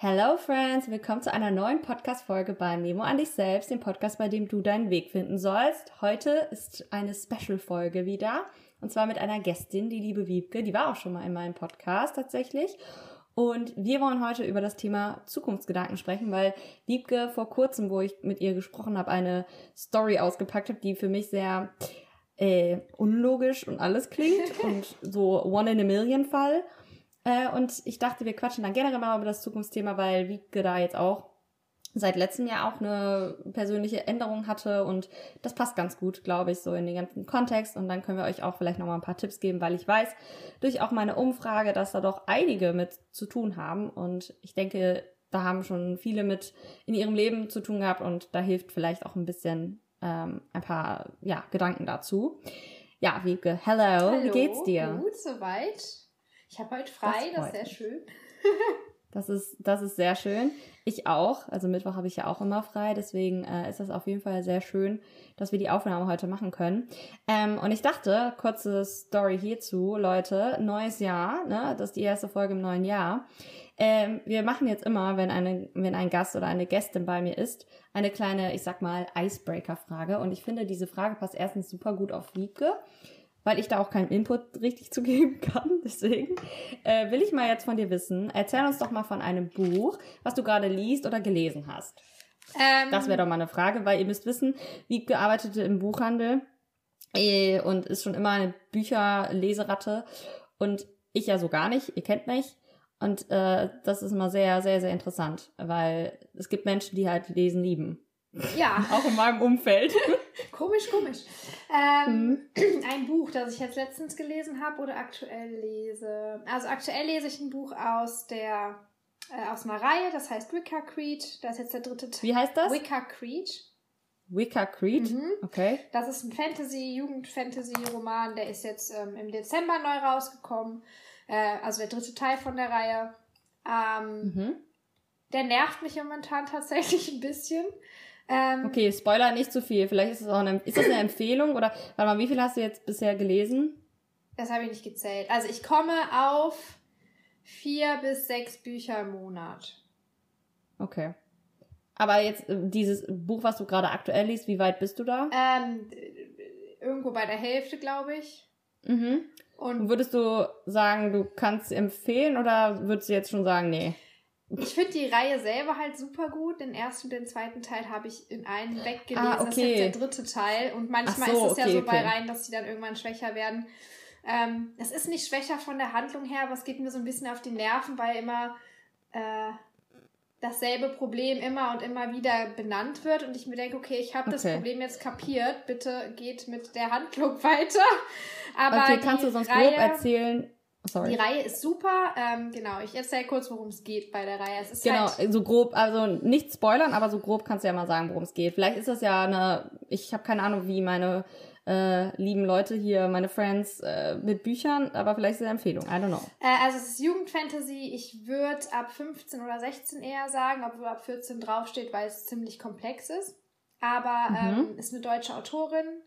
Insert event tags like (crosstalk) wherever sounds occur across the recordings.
Hello Friends, willkommen zu einer neuen Podcast-Folge bei Memo an dich selbst, dem Podcast, bei dem du deinen Weg finden sollst. Heute ist eine Special-Folge wieder und zwar mit einer Gästin, die liebe Wiebke, die war auch schon mal in meinem Podcast tatsächlich. Und wir wollen heute über das Thema Zukunftsgedanken sprechen, weil Wiebke vor kurzem, wo ich mit ihr gesprochen habe, eine Story ausgepackt hat, die für mich sehr äh, unlogisch und alles klingt (laughs) und so One in a Million Fall. Äh, und ich dachte, wir quatschen dann generell mal über das Zukunftsthema, weil Wiebke da jetzt auch seit letztem Jahr auch eine persönliche Änderung hatte und das passt ganz gut, glaube ich, so in den ganzen Kontext und dann können wir euch auch vielleicht nochmal ein paar Tipps geben, weil ich weiß durch auch meine Umfrage, dass da doch einige mit zu tun haben und ich denke, da haben schon viele mit in ihrem Leben zu tun gehabt und da hilft vielleicht auch ein bisschen ähm, ein paar ja, Gedanken dazu. Ja, Wiebke, hello, Hallo, wie geht's dir? Gut, soweit. Ich habe heute frei, Das das, ist sehr mich. schön. (laughs) (laughs) Das ist, das ist sehr schön. Ich auch. Also Mittwoch habe ich ja auch immer frei. Deswegen äh, ist das auf jeden Fall sehr schön, dass wir die Aufnahme heute machen können. Ähm, und ich dachte, kurze Story hierzu, Leute, neues Jahr, ne? Das ist die erste Folge im neuen Jahr. Ähm, wir machen jetzt immer, wenn, eine, wenn ein Gast oder eine Gästin bei mir ist, eine kleine, ich sag mal, Icebreaker-Frage. Und ich finde, diese Frage passt erstens super gut auf Wiebke, weil ich da auch keinen Input richtig (laughs) zu geben kann. Deswegen äh, will ich mal jetzt von dir wissen. Erzähl uns doch mal von einem Buch, was du gerade liest oder gelesen hast. Ähm, Das wäre doch mal eine Frage, weil ihr müsst wissen, Wiebke arbeitete im Buchhandel äh, und ist schon immer eine Bücherleseratte und ich ja so gar nicht. Ihr kennt mich. Und äh, das ist immer sehr, sehr, sehr interessant, weil es gibt Menschen, die halt lesen lieben. Ja, Auch in meinem Umfeld. (laughs) komisch, komisch. Ähm, Mhm. (clears throat) Ein Buch, das ich jetzt letztens gelesen habe oder aktuell lese. Also aktuell lese ich ein Buch aus der äh, aus einer Reihe, das heißt Wicca Creed. Das ist jetzt der dritte Teil. Wie heißt das? Wicca Creed. Wicca Creed. Mhm. Okay. Das ist ein Fantasy, Jugend-Fantasy-Roman, der ist jetzt ähm, im Dezember neu rausgekommen. Äh, also der dritte Teil von der Reihe. Ähm, Mhm. Der nervt mich momentan tatsächlich ein bisschen. Ähm, Okay, Spoiler nicht zu viel. Vielleicht ist es auch eine, ist das eine Empfehlung oder, warte mal, wie viel hast du jetzt bisher gelesen? Das habe ich nicht gezählt. Also ich komme auf vier bis sechs Bücher im Monat. Okay. Aber jetzt äh, dieses Buch, was du gerade aktuell liest, wie weit bist du da? Ähm, irgendwo bei der Hälfte, glaube ich. Mhm. Und Würdest du sagen, du kannst empfehlen oder würdest du jetzt schon sagen, nee? Ich finde die Reihe selber halt super gut. Den ersten und den zweiten Teil habe ich in einen weggelesen. Ah, Das ist okay. jetzt der dritte Teil. Und manchmal so, ist es ja okay, so bei okay. Reihen, dass die dann irgendwann schwächer werden. Ähm, es ist nicht schwächer von der Handlung her, aber es geht mir so ein bisschen auf die Nerven, weil immer äh, dasselbe Problem immer und immer wieder benannt wird und ich mir denke, okay, ich habe das Okay. Problem jetzt kapiert, bitte geht mit der Handlung (laughs) weiter. Aber okay, kannst du sonst Reihe, grob erzählen? Sorry. Die Reihe ist super. Ähm, genau, ich erzähle kurz, worum es geht bei der Reihe. Es ist Genau, halt, so grob, also nicht spoilern, aber so grob kannst du ja mal sagen, worum es geht. Vielleicht ist das ja eine, ich habe keine Ahnung, wie meine äh, lieben Leute hier, meine Friends äh, mit Büchern, aber vielleicht ist es eine Empfehlung, I don't know. äh, also es ist Jugendfantasy. Ich würde ab 15 oder 16 eher sagen, obwohl ab 14 draufsteht, weil es ziemlich komplex ist. Aber Mhm. ähm, ist eine deutsche Autorin.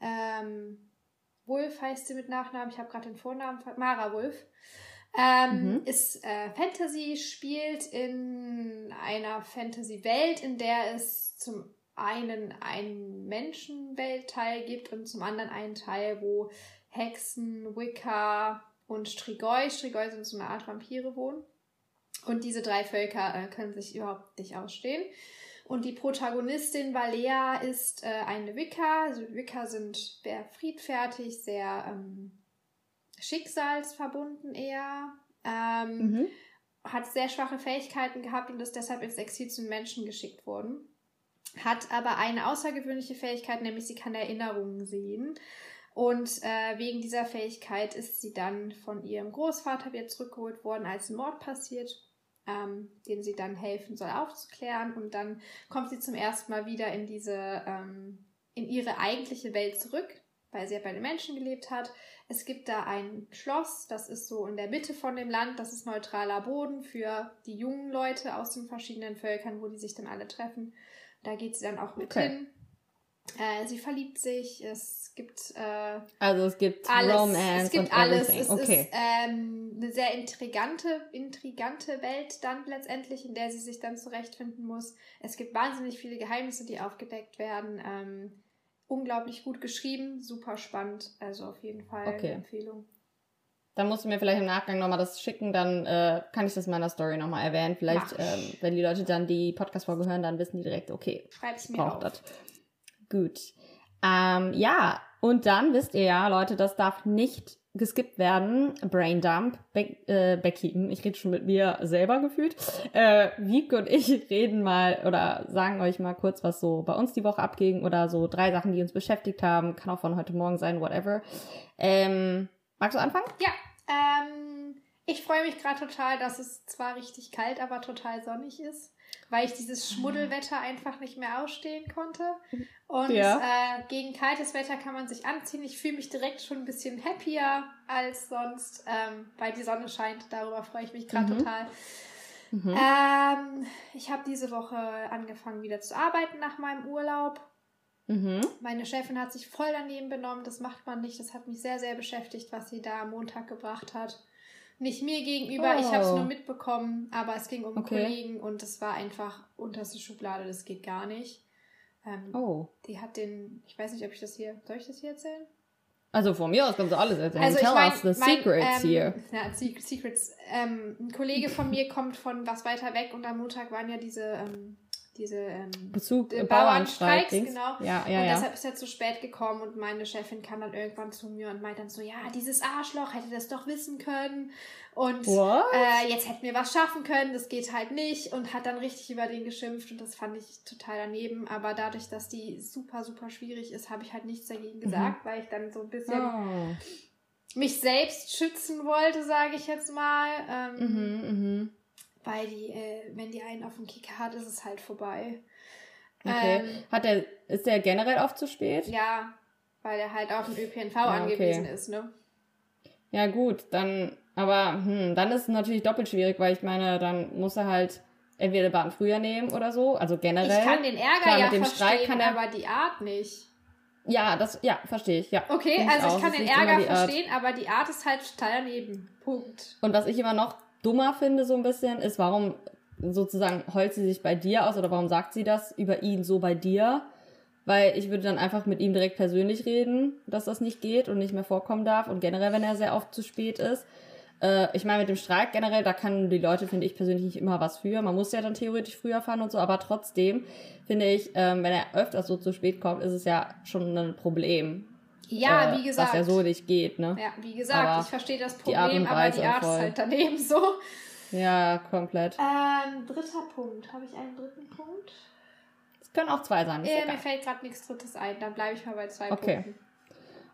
Ähm, Wolf heißt sie mit Nachnamen. Ich habe gerade den Vornamen. Mara Wolf. Ähm, Mhm. Ist äh, Fantasy, spielt in einer Fantasy-Welt, in der es zum einen einen Menschenweltteil gibt und zum anderen einen Teil, wo Hexen, Wicca und Strigoi, Strigoi sind so eine Art Vampire wohnen. Und diese drei Völker äh, können sich überhaupt nicht ausstehen. Und die Protagonistin Valea ist äh, eine Wicca. Also Wicca sind sehr friedfertig, sehr ähm, schicksalsverbunden eher. Ähm, Mhm. hat sehr schwache Fähigkeiten gehabt und ist deshalb ins Exil zu Menschen geschickt worden. Hat aber eine außergewöhnliche Fähigkeit, nämlich sie kann Erinnerungen sehen. Und äh, wegen dieser Fähigkeit ist sie dann von ihrem Großvater wieder zurückgeholt worden, als ein Mord passiert, ähm, den sie dann helfen soll aufzuklären. Und dann kommt sie zum ersten Mal wieder in diese, ähm, in ihre eigentliche Welt zurück, weil sie ja bei den Menschen gelebt hat. Es gibt da ein Schloss, das ist so in der Mitte von dem Land, das ist neutraler Boden für die jungen Leute aus den verschiedenen Völkern, wo die sich dann alle treffen. Da geht sie dann auch mit Okay. hin. Äh, sie verliebt sich, es gibt. Äh, also es gibt alles, Romance. Es gibt und alles. everything. Es okay. ist ähm, eine sehr intrigante, intrigante Welt dann letztendlich, in der sie sich dann zurechtfinden muss. Es gibt wahnsinnig viele Geheimnisse, die aufgedeckt werden. Ähm, unglaublich gut geschrieben, super spannend. Also auf jeden Fall Okay. eine Empfehlung. Dann musst du mir vielleicht im Nachgang nochmal das schicken, dann äh, kann ich das in meiner Story nochmal erwähnen. Vielleicht, ähm, wenn die Leute dann die Podcast-Folge hören, dann wissen die direkt, okay, Schreib's mir auf. das. Gut. Ähm, ja, und dann wisst ihr ja, Leute, das darf nicht geskippt werden. Braindump. Be äh, Becky, hm, ich rede schon mit mir selber gefühlt. Äh, Wiebke und ich (laughs) reden mal oder sagen euch mal kurz, was so bei uns die Woche abging oder so drei Sachen, die uns beschäftigt haben. Kann auch von heute Morgen sein, whatever. Ähm, magst du anfangen? Ja, ähm, ich freue mich gerade total, dass es zwar richtig kalt, aber total sonnig ist, weil ich dieses Schmuddelwetter einfach nicht mehr ausstehen konnte. Und Ja. äh, gegen kaltes Wetter kann man sich anziehen. Ich fühle mich direkt schon ein bisschen happier als sonst, ähm, weil die Sonne scheint. Darüber freue ich mich gerade Mhm. total. Mhm. Ähm, ich habe diese Woche angefangen wieder zu arbeiten nach meinem Urlaub. Mhm. Meine Chefin hat sich voll daneben benommen. Das macht man nicht. Das hat mich sehr, sehr beschäftigt, was sie da am Montag gebracht hat. Nicht mir gegenüber, ich habe es Oh. nur mitbekommen, aber es ging um Okay. Kollegen und es war einfach unterste Schublade, das geht gar nicht. Ähm, Oh. Die hat den, ich weiß nicht, ob ich das hier, soll ich das hier erzählen? Also von mir aus kannst du alles erzählen. Also Tell ich mein, us the mein, secrets ähm, here. Ja, Se- Secrets. Ähm, ein Kollege von mir kommt von was weiter weg und am Montag waren ja diese, ähm, diese ähm, Bezug äh, Bauernstreiks, Bauernstreik, Dings. genau. Ja, ja, und ja. deshalb ist er zu spät gekommen und meine Chefin kam dann irgendwann zu mir und meint dann so, ja, dieses Arschloch hätte das doch wissen können und äh, jetzt hätten wir was schaffen können, das geht halt nicht und hat dann richtig über den geschimpft und das fand ich total daneben, aber dadurch, dass die super, super schwierig ist, habe ich halt nichts dagegen gesagt, weil ich dann so ein bisschen Oh. mich selbst schützen wollte, sage ich jetzt mal, ähm, Mhm, mhm. Weil die, äh, wenn die einen auf dem Kicker hat, ist es halt vorbei. Okay. Ähm, Hat der, ist der generell oft zu spät? Ja, weil er halt auf den ÖPNV okay. angewiesen ist, ne? Ja, gut, dann, aber hm, dann ist es natürlich doppelt schwierig, weil ich meine, dann muss er halt entweder Bahn früher nehmen oder so, also generell. Ich kann den Ärger Klar, ja mit dem verstehen, kann er- aber die Art nicht. Ja, das, ja, verstehe ich, ja. Okay, also auch. ich kann Es ist den Ärger die verstehen, aber die Art ist halt total daneben. Punkt. Und was ich immer noch dummer finde, so ein bisschen, ist, warum sozusagen heult sie sich bei dir aus oder warum sagt sie das über ihn so bei dir? Weil ich würde dann einfach mit ihm direkt persönlich reden, dass das nicht geht und nicht mehr vorkommen darf und generell, wenn er sehr oft zu spät ist. Äh, ich meine, mit dem Streik generell, da kann die Leute, finde ich persönlich nicht immer was für. Man muss ja dann theoretisch früher fahren und so, aber trotzdem finde ich, ähm, wenn er öfters so zu spät kommt, ist es ja schon ein Problem. Ja, äh, wie gesagt. Was ja so nicht geht, ne? Ja, wie gesagt, Aber ich verstehe das die Problem, und aber die Art ist halt daneben so. Ja, komplett. Ähm, dritter Punkt. Habe ich einen dritten Punkt? Es können auch zwei sein. Äh, mir fällt gerade nichts Drittes ein. Dann bleibe ich mal bei zwei Okay. Punkten.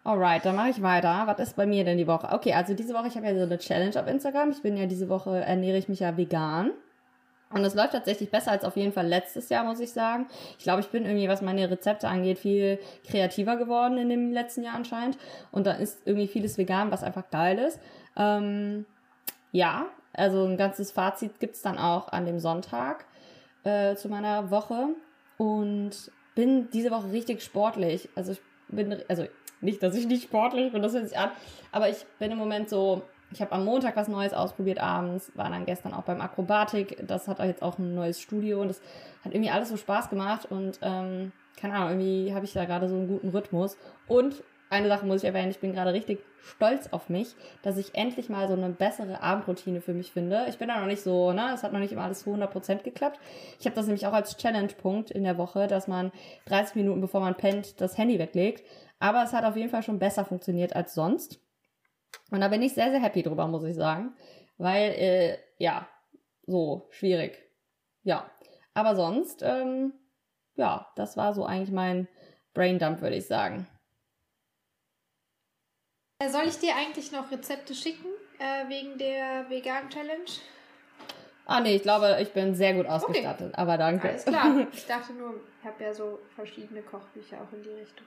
Alright, dann mache ich weiter. Was ist bei mir denn die Woche? Okay, also diese Woche, ich habe ja so eine Challenge auf Instagram. Ich bin ja diese Woche, ernähre ich mich ja vegan. Und es läuft tatsächlich besser als auf jeden Fall letztes Jahr, muss ich sagen. Ich glaube, ich bin irgendwie, was meine Rezepte angeht, viel kreativer geworden in dem letzten Jahr anscheinend. Und da ist irgendwie vieles vegan, was einfach geil ist. Ähm, ja, also ein ganzes Fazit gibt's dann auch an dem Sonntag äh, zu meiner Woche. Und bin diese Woche richtig sportlich. Also ich bin, also nicht, dass ich nicht sportlich bin, das hört sich an, aber ich bin im Moment so, ich habe am Montag was Neues ausprobiert abends, war dann gestern auch beim Akrobatik, das hat jetzt auch ein neues Studio und das hat irgendwie alles so Spaß gemacht und ähm, keine Ahnung, irgendwie habe ich da gerade so einen guten Rhythmus und eine Sache muss ich erwähnen, ich bin gerade richtig stolz auf mich, dass ich endlich mal so eine bessere Abendroutine für mich finde. Ich bin da noch nicht so, ne, es hat noch nicht immer alles zu 100% geklappt. Ich habe das nämlich auch als Challenge-Punkt in der Woche, dass man 30 Minuten bevor man pennt das Handy weglegt. Aber es hat auf jeden Fall schon besser funktioniert als sonst. Und da bin ich sehr, sehr happy drüber, muss ich sagen. Weil, äh, ja, so, schwierig. Ja. Aber sonst, ähm, ja, das war so eigentlich mein Braindump, würde ich sagen. Äh, Soll ich dir eigentlich noch Rezepte schicken äh, wegen der vegan Challenge? Ah, nee, ich glaube, ich bin sehr gut ausgestattet. Aber danke. Alles klar. (laughs) Ich dachte nur, ich habe ja so verschiedene Kochbücher auch in die Richtung.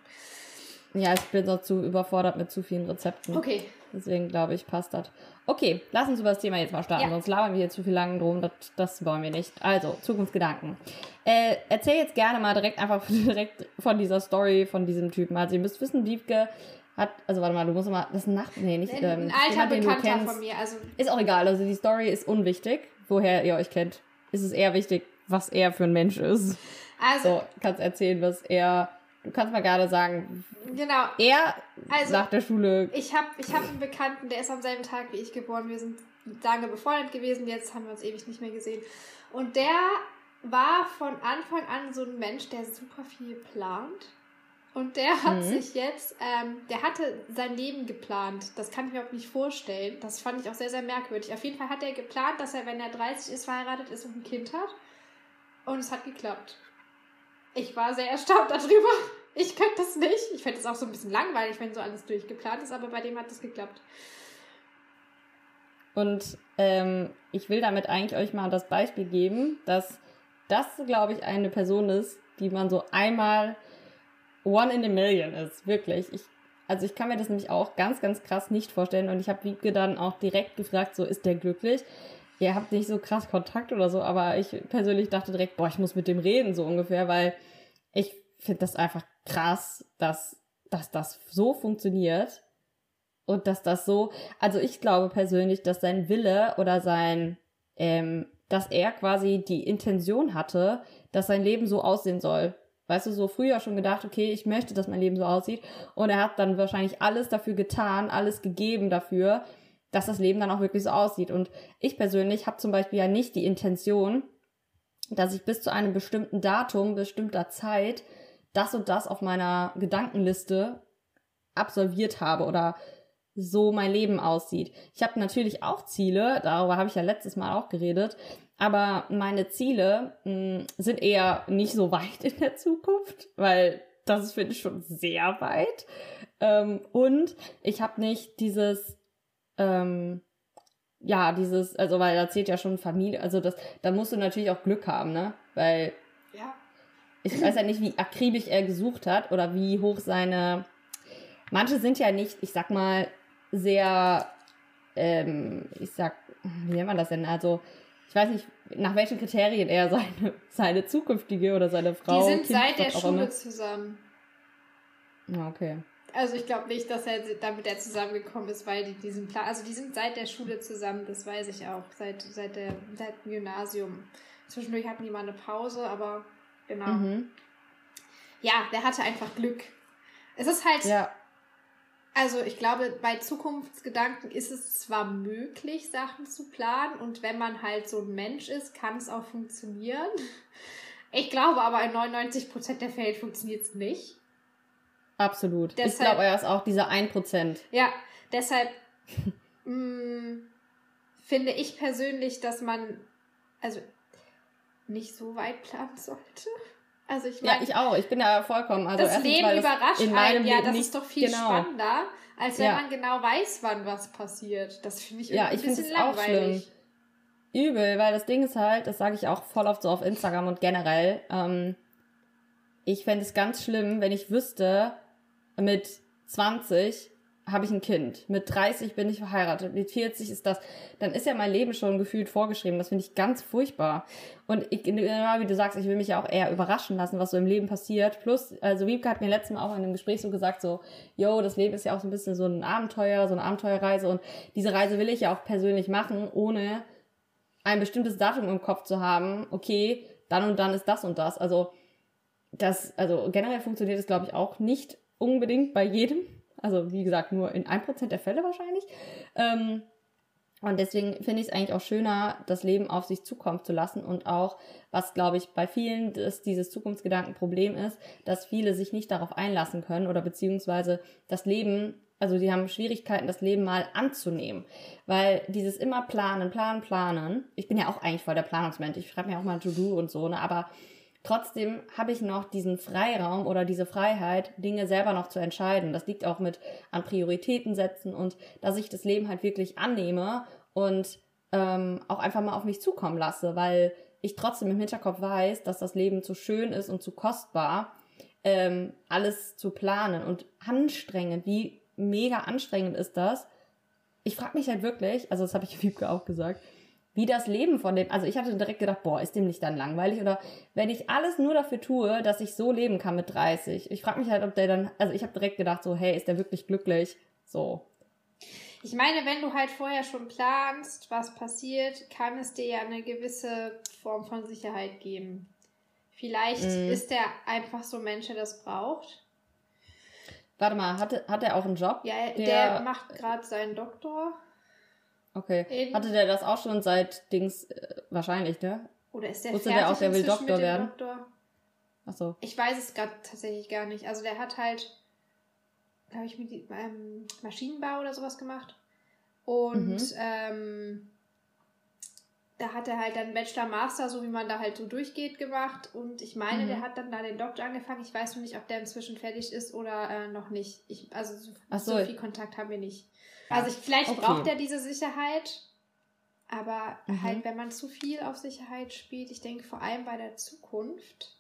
Ja, ich bin so zu überfordert mit zu vielen Rezepten. Okay. Deswegen glaube ich, passt das. Okay, lass uns über das Thema jetzt mal starten, Ja. sonst labern wir hier zu viel lang drum. Das, das wollen wir nicht. Also, Zukunftsgedanken. Äh, erzähl jetzt gerne mal direkt einfach (laughs) direkt von dieser Story von diesem Typen. Also, ihr müsst wissen, Wiebke hat, also warte mal, du musst mal, das ist ein Nach, nee, nicht, ähm, ein alter du Bekannter kennst. von mir. Also, Ist auch egal, also die Story ist unwichtig, woher ihr euch kennt. Ist es eher wichtig, was er für ein Mensch ist. also So, kannst erzählen, was er, du kannst mal gerade sagen, genau. er Also, nach der Schule, Ich habe ich hab einen Bekannten, der ist am selben Tag wie ich geboren. Wir sind lange befreundet gewesen, jetzt haben wir uns ewig nicht mehr gesehen. Und der war von Anfang an so ein Mensch, der super viel plant. Und der hat Mhm. sich jetzt, ähm, der hatte sein Leben geplant. Das kann ich mir auch nicht vorstellen. Das fand ich auch sehr, sehr merkwürdig. Auf jeden Fall hat er geplant, dass er, wenn er 30 ist, verheiratet ist und ein Kind hat. Und es hat geklappt. Ich war sehr erstaunt darüber. Ich könnte das nicht. Ich fände es auch so ein bisschen langweilig, wenn so alles durchgeplant ist, aber bei dem hat das geklappt. Und ähm, ich will damit eigentlich euch mal das Beispiel geben, dass das, glaube ich, eine Person ist, die man so einmal one in a million ist. Wirklich. Ich, also ich kann mir das nämlich auch ganz, ganz krass nicht vorstellen. Und ich habe Wiebke dann auch direkt gefragt, so ist der glücklich? Ihr habt nicht so krass Kontakt oder so, aber ich persönlich dachte direkt, boah, ich muss mit dem reden, so ungefähr, weil ich finde das einfach krass, dass, dass das so funktioniert. Und dass das so, also ich glaube persönlich, dass sein Wille oder sein, ähm, dass er quasi die Intention hatte, dass sein Leben so aussehen soll. Weißt du, so früher schon gedacht, okay, ich möchte, dass mein Leben so aussieht. Und er hat dann wahrscheinlich alles dafür getan, alles gegeben dafür, dass das Leben dann auch wirklich so aussieht. Und ich persönlich habe zum Beispiel ja nicht die Intention, dass ich bis zu einem bestimmten Datum, bestimmter Zeit, das und das auf meiner Gedankenliste absolviert habe oder so mein Leben aussieht. Ich habe natürlich auch Ziele, darüber habe ich ja letztes Mal auch geredet, aber meine Ziele mh, sind eher nicht so weit in der Zukunft, weil das ist, finde ich, schon sehr weit. Ähm, und ich habe nicht dieses, ähm, ja, dieses, also weil da zählt ja schon Familie, also das, da musst du natürlich auch Glück haben, ne? Weil. Ich weiß ja nicht, wie akribisch er gesucht hat oder wie hoch seine. Manche sind ja nicht, ich sag mal, sehr, ähm, ich sag, wie nennt man das denn? Also, ich weiß nicht, nach welchen Kriterien er seine, seine zukünftige oder seine Frau. Die sind Kind, seit der Schule immer- zusammen. Ja, okay. Also ich glaube nicht, dass er damit er zusammengekommen ist, weil die diesen Plan. Also die sind seit der Schule zusammen, das weiß ich auch. Seit, seit, der, seit dem Gymnasium. Zwischendurch hatten die mal eine Pause, aber genau. Mhm. Ja, der hatte einfach Glück. Es ist halt, Ja, also ich glaube, bei Zukunftsgedanken ist es zwar möglich, Sachen zu planen und wenn man halt so ein Mensch ist, kann es auch funktionieren. Ich glaube aber in 99% der Fälle funktioniert es nicht. absolut. ich Deshalb- glaube, er ist auch dieser 1%. Ja, deshalb (laughs) mh, finde ich persönlich, dass man also nicht so weit planen sollte. Also ich Ja, meine, ich auch. Ich bin da vollkommen. Also das erstens, Leben überrascht in meinem einen. Ja, Leben das ist doch viel genau. spannender, als wenn Ja. man genau weiß, wann was passiert. Das finde ich Ja, irgendwie ich ein finde bisschen es auch langweilig. Übel, weil das Ding ist halt, das sage ich auch voll oft so auf Instagram und generell, ähm, ich fände es ganz schlimm, wenn ich wüsste, mit 20 habe ich ein Kind, mit 30 bin ich verheiratet, mit 40 ist das, dann ist ja mein Leben schon gefühlt vorgeschrieben. Das finde ich ganz furchtbar. Und ich, wie du sagst, ich will mich ja auch eher überraschen lassen, was so im Leben passiert. Plus, also Wiebke hat mir letztes Mal auch in einem Gespräch so gesagt, so, yo, das Leben ist ja auch so ein bisschen so ein Abenteuer, so eine Abenteuerreise und diese Reise will ich ja auch persönlich machen, ohne ein bestimmtes Datum im Kopf zu haben, okay, dann und dann ist das und das. Also das, also generell funktioniert es, glaube ich, auch nicht unbedingt bei jedem. Also wie gesagt, nur in 1% der Fälle wahrscheinlich. Ähm, und deswegen finde ich es eigentlich auch schöner, das Leben auf sich zukommen zu lassen und auch, was glaube ich bei vielen das, dieses Zukunftsgedankenproblem ist, dass viele sich nicht darauf einlassen können oder beziehungsweise das Leben, also die haben Schwierigkeiten, das Leben mal anzunehmen. Weil dieses immer planen, planen, planen, ich bin ja auch eigentlich voll der Planungsmensch, ich schreibe mir auch mal To-Do und so, ne, aber Trotzdem habe ich noch diesen Freiraum oder diese Freiheit, Dinge selber noch zu entscheiden. Das liegt auch mit an Prioritäten setzen und dass ich das Leben halt wirklich annehme und ähm, auch einfach mal auf mich zukommen lasse, weil ich trotzdem im Hinterkopf weiß, dass das Leben zu schön ist und zu kostbar, ähm, alles zu planen und anstrengend. Wie mega anstrengend ist das? Ich frage mich halt wirklich, also das habe ich (laughs) Wiebke auch gesagt, wie das Leben von dem, also ich hatte direkt gedacht, boah, ist dem nicht dann langweilig oder wenn ich alles nur dafür tue, dass ich so leben kann mit 30. Ich frage mich halt, ob der dann, also ich habe direkt gedacht so, hey, ist der wirklich glücklich? So. Ich meine, wenn du halt vorher schon planst, was passiert, kann es dir ja eine gewisse Form von Sicherheit geben. Vielleicht mm. ist der einfach so ein Mensch, der das braucht. Warte mal, hat, hat er auch einen Job? Ja, der, der macht gerade seinen Doktor. Okay. In Hatte der das auch schon seit Dings, äh, wahrscheinlich, ne? Oder ist der Wusste der auch, der will Doktor werden? Doktor? Ach so. Ich weiß es gerade tatsächlich gar nicht. Also der hat halt, glaube ich, mit ähm, Maschinenbau oder sowas gemacht. Und mhm. ähm, da hat er halt dann Bachelor, Master, so wie man da halt so durchgeht, gemacht. Und ich meine, mhm. der hat dann da den Doktor angefangen. Ich weiß noch nicht, ob der inzwischen fertig ist oder äh, noch nicht. Ich, also so, so. so, viel Kontakt haben wir nicht. Also ich, vielleicht okay. braucht er diese Sicherheit. Aber mhm. halt, wenn man zu viel auf Sicherheit spielt, ich denke vor allem bei der Zukunft,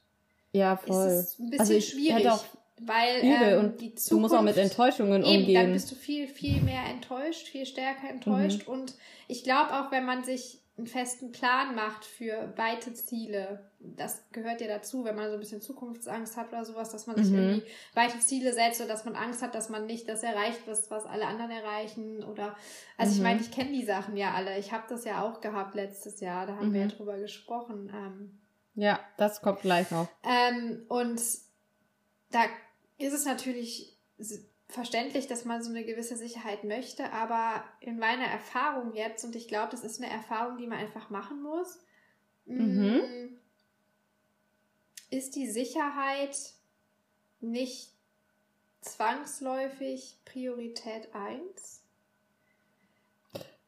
ja, voll. ist es ein bisschen also schwierig. Auch weil ähm, und die Zukunft, du musst auch mit Enttäuschungen eben, umgehen. Dann bist du viel, viel mehr enttäuscht, viel stärker enttäuscht. Mhm. Und ich glaube auch, wenn man sich einen festen Plan macht für weite Ziele, das gehört ja dazu, wenn man so ein bisschen Zukunftsangst hat oder sowas, dass man sich mhm. irgendwie weite Ziele setzt oder dass man Angst hat, dass man nicht das erreicht, was, was alle anderen erreichen oder, also mhm. ich meine, ich kenne die Sachen ja alle. Ich habe das ja auch gehabt letztes Jahr, da haben wir ja mhm. drüber gesprochen. Ähm, ja, das kommt gleich noch. Ähm, und da ist es natürlich verständlich, dass man so eine gewisse Sicherheit möchte, aber in meiner Erfahrung jetzt, und ich glaube, das ist eine Erfahrung, die man einfach machen muss, mhm. Mm, ist die Sicherheit nicht zwangsläufig Priorität 1?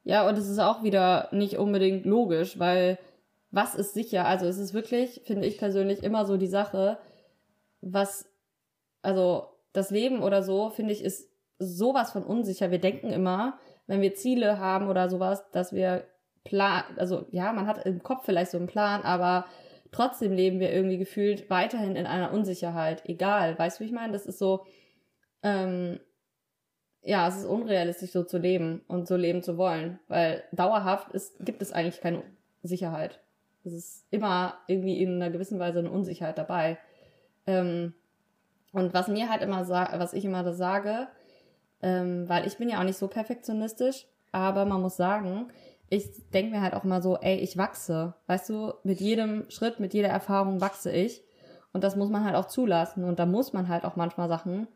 Ja, und es ist auch wieder nicht unbedingt logisch, weil was ist sicher? Also es ist wirklich, finde ich persönlich, immer so die Sache, was, also das Leben oder so, finde ich, ist sowas von unsicher. Wir denken immer, wenn wir Ziele haben oder sowas, dass wir plan, also ja, man hat im Kopf vielleicht so einen Plan, aber trotzdem leben wir irgendwie gefühlt weiterhin in einer Unsicherheit. Egal, weißt du, wie ich meine? Das ist so, ähm, ja, es ist unrealistisch, so zu leben und so leben zu wollen, weil dauerhaft ist, gibt es eigentlich keine Sicherheit. Es ist immer irgendwie in einer gewissen Weise eine Unsicherheit dabei. Ähm, und was mir halt immer was ich immer da sage, ähm, weil ich bin ja auch nicht so perfektionistisch, aber man muss sagen, ich denke mir halt auch mal so, ey, ich wachse. Weißt du, mit jedem Schritt, mit jeder Erfahrung wachse ich. Und das muss man halt auch zulassen. Und da muss man halt auch manchmal Sachen,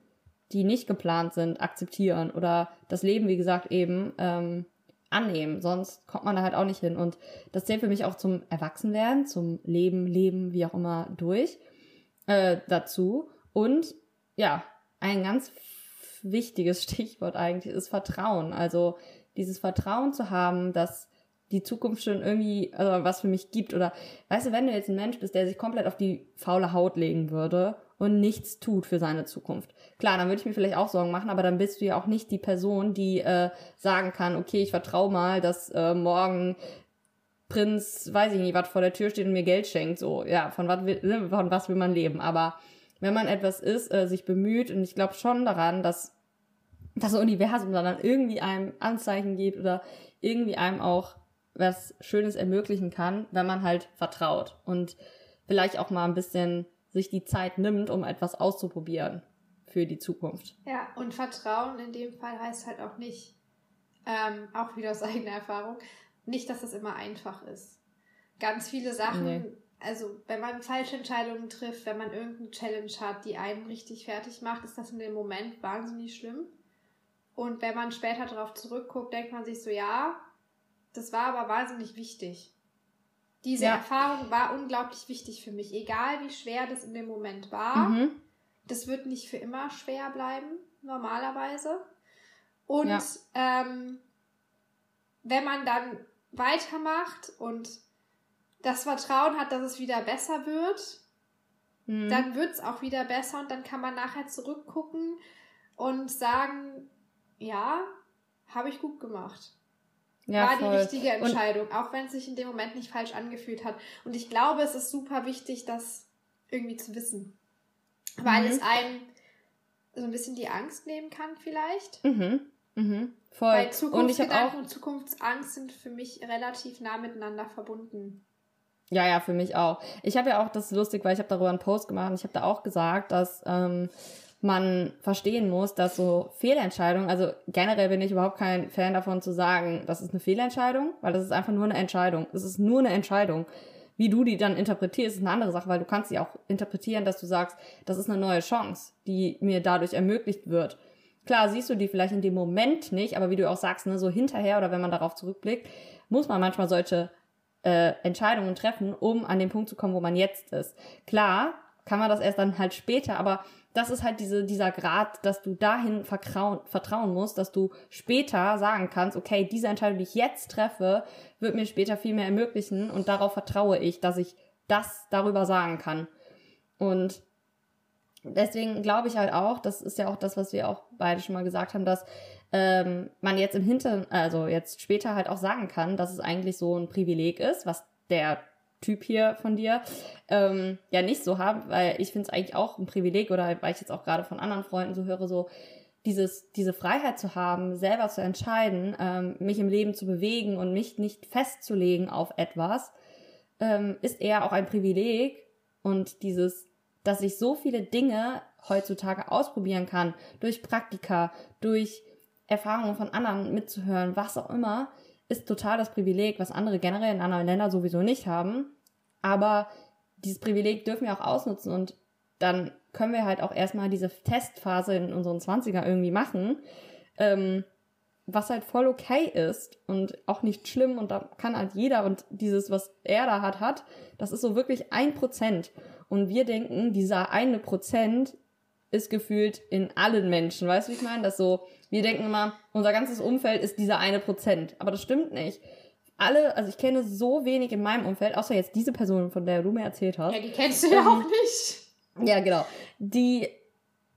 die nicht geplant sind, akzeptieren. Oder das Leben, wie gesagt, eben ähm, annehmen. Sonst kommt man da halt auch nicht hin. Und das zählt für mich auch zum Erwachsenwerden, zum Leben, Leben, wie auch immer durch äh, dazu. Und ja, ein ganz wichtiges (laughs) Stichwort eigentlich ist Vertrauen. Also dieses Vertrauen zu haben, dass die Zukunft schon irgendwie also was für mich gibt. Oder weißt du, wenn du jetzt ein Mensch bist, der sich komplett auf die faule Haut legen würde und nichts tut für seine Zukunft. Klar, dann würde ich mir vielleicht auch Sorgen machen, aber dann bist du ja auch nicht die Person, die äh, sagen kann, okay, ich vertraue mal, dass äh, morgen Prinz, weiß ich nicht, was vor der Tür steht und mir Geld schenkt. So, ja, von was ne, von was will man leben? Aber wenn man etwas ist, äh, sich bemüht und ich glaube schon daran, dass das Universum dann irgendwie einem Anzeichen gibt oder irgendwie einem auch was Schönes ermöglichen kann, wenn man halt vertraut und vielleicht auch mal ein bisschen sich die Zeit nimmt, um etwas auszuprobieren für die Zukunft. Ja, und Vertrauen in dem Fall heißt halt auch nicht, ähm, auch wieder aus eigener Erfahrung, nicht, dass es immer einfach ist. Ganz viele Sachen nee also wenn man falsche Entscheidungen trifft, wenn man irgendeine Challenge hat, die einen richtig fertig macht, ist das in dem Moment wahnsinnig schlimm. Und wenn man später darauf zurückguckt, denkt man sich so, ja, das war aber wahnsinnig wichtig. Diese ja. Erfahrung war unglaublich wichtig für mich, egal wie schwer das in dem Moment war. Mhm. Das wird nicht für immer schwer bleiben, normalerweise. Und ja. ähm, wenn man dann weitermacht und das Vertrauen hat, dass es wieder besser wird, mhm. dann wird es auch wieder besser und dann kann man nachher zurückgucken und sagen, ja, habe ich gut gemacht. Ja, war voll. die richtige Entscheidung, und auch wenn es sich in dem Moment nicht falsch angefühlt hat. Und ich glaube, es ist super wichtig, das irgendwie zu wissen. weil mhm. es einem so ein bisschen die Angst nehmen kann vielleicht. Mhm. Mhm. Voll. Weil Zukunftsgedanken und, und Zukunftsangst sind für mich relativ nah miteinander verbunden. Ja, ja, für mich auch. Ich habe ja auch, das ist lustig, weil ich habe darüber einen Post gemacht und ich habe da auch gesagt, dass ähm, man verstehen muss, dass so Fehlentscheidungen, also generell bin ich überhaupt kein Fan davon zu sagen, das ist eine Fehlentscheidung, weil das ist einfach nur eine Entscheidung. Es ist nur eine Entscheidung. Wie du die dann interpretierst, ist eine andere Sache, weil du kannst sie auch interpretieren, dass du sagst, das ist eine neue Chance, die mir dadurch ermöglicht wird. Klar, siehst du die vielleicht in dem Moment nicht, aber wie du auch sagst, ne, so hinterher oder wenn man darauf zurückblickt, muss man manchmal solche äh, Entscheidungen treffen, um an den Punkt zu kommen, wo man jetzt ist. Klar, kann man das erst dann halt später, aber das ist halt diese, dieser Grad, dass du dahin vertrauen, vertrauen musst, dass du später sagen kannst, okay, diese Entscheidung, die ich jetzt treffe, wird mir später viel mehr ermöglichen und darauf vertraue ich, dass ich das darüber sagen kann. Und deswegen glaube ich halt auch, das ist ja auch das, was wir auch beide schon mal gesagt haben, dass ähm, man jetzt im Hinter, also jetzt später halt auch sagen kann, dass es eigentlich so ein Privileg ist, was der Typ hier von dir ähm, ja nicht so haben, weil ich finde es eigentlich auch ein Privileg oder weil ich jetzt auch gerade von anderen Freunden so höre, so dieses, diese Freiheit zu haben, selber zu entscheiden, ähm, mich im Leben zu bewegen und mich nicht festzulegen auf etwas, ähm, ist eher auch ein Privileg und dieses, dass ich so viele Dinge heutzutage ausprobieren kann, durch Praktika, durch Erfahrungen von anderen mitzuhören, was auch immer, ist total das Privileg, was andere generell in anderen Ländern sowieso nicht haben. Aber dieses Privileg dürfen wir auch ausnutzen und dann können wir halt auch erstmal diese Testphase in unseren 20er irgendwie machen, ähm, was halt voll okay ist und auch nicht schlimm und da kann halt jeder und dieses, was er da hat, hat, das ist so wirklich ein Prozent. Und wir denken, dieser eine Prozent ist gefühlt in allen Menschen. Weißt du, wie ich meine? Das so, wir denken immer, unser ganzes Umfeld ist dieser eine Prozent. Aber das stimmt nicht. Alle, also ich kenne so wenig in meinem Umfeld, außer jetzt diese Person, von der du mir erzählt hast. Ja, die kennst du ja ähm, auch nicht. Ja, genau. Die,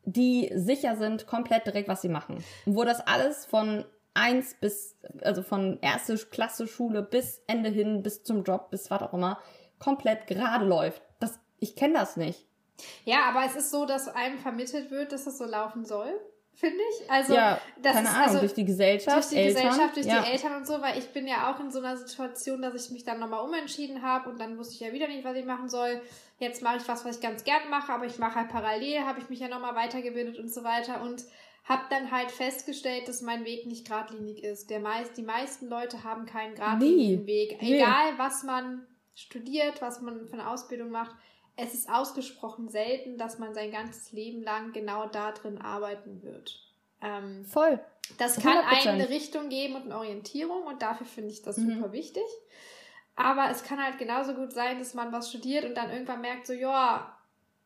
die sicher sind komplett direkt, was sie machen. wo das alles von eins bis, also von erste Klasse Schule bis Ende hin, bis zum Job, bis was auch immer, komplett gerade läuft. Das, ich kenne das nicht. Ja, aber es ist so, dass einem vermittelt wird, dass es so laufen soll, finde ich. Also, ja, das keine ist, Ahnung, also, durch die Gesellschaft. Durch die Eltern, Gesellschaft, durch ja. die Eltern und so, weil ich bin ja auch in so einer Situation, dass ich mich dann nochmal umentschieden habe und dann wusste ich ja wieder nicht, was ich machen soll. Jetzt mache ich was, was ich ganz gern mache, aber ich mache halt parallel, habe ich mich ja nochmal weitergebildet und so weiter und habe dann halt festgestellt, dass mein Weg nicht geradlinig ist. Der meist, die meisten Leute haben keinen geradlinigen Weg. Egal, was man studiert, was man für eine Ausbildung macht es ist ausgesprochen selten, dass man sein ganzes Leben lang genau da drin arbeiten wird. Ähm, Voll. Das kann einem eine Richtung geben und eine Orientierung und dafür finde ich das mhm. super wichtig. Aber es kann halt genauso gut sein, dass man was studiert und dann irgendwann merkt, so, ja,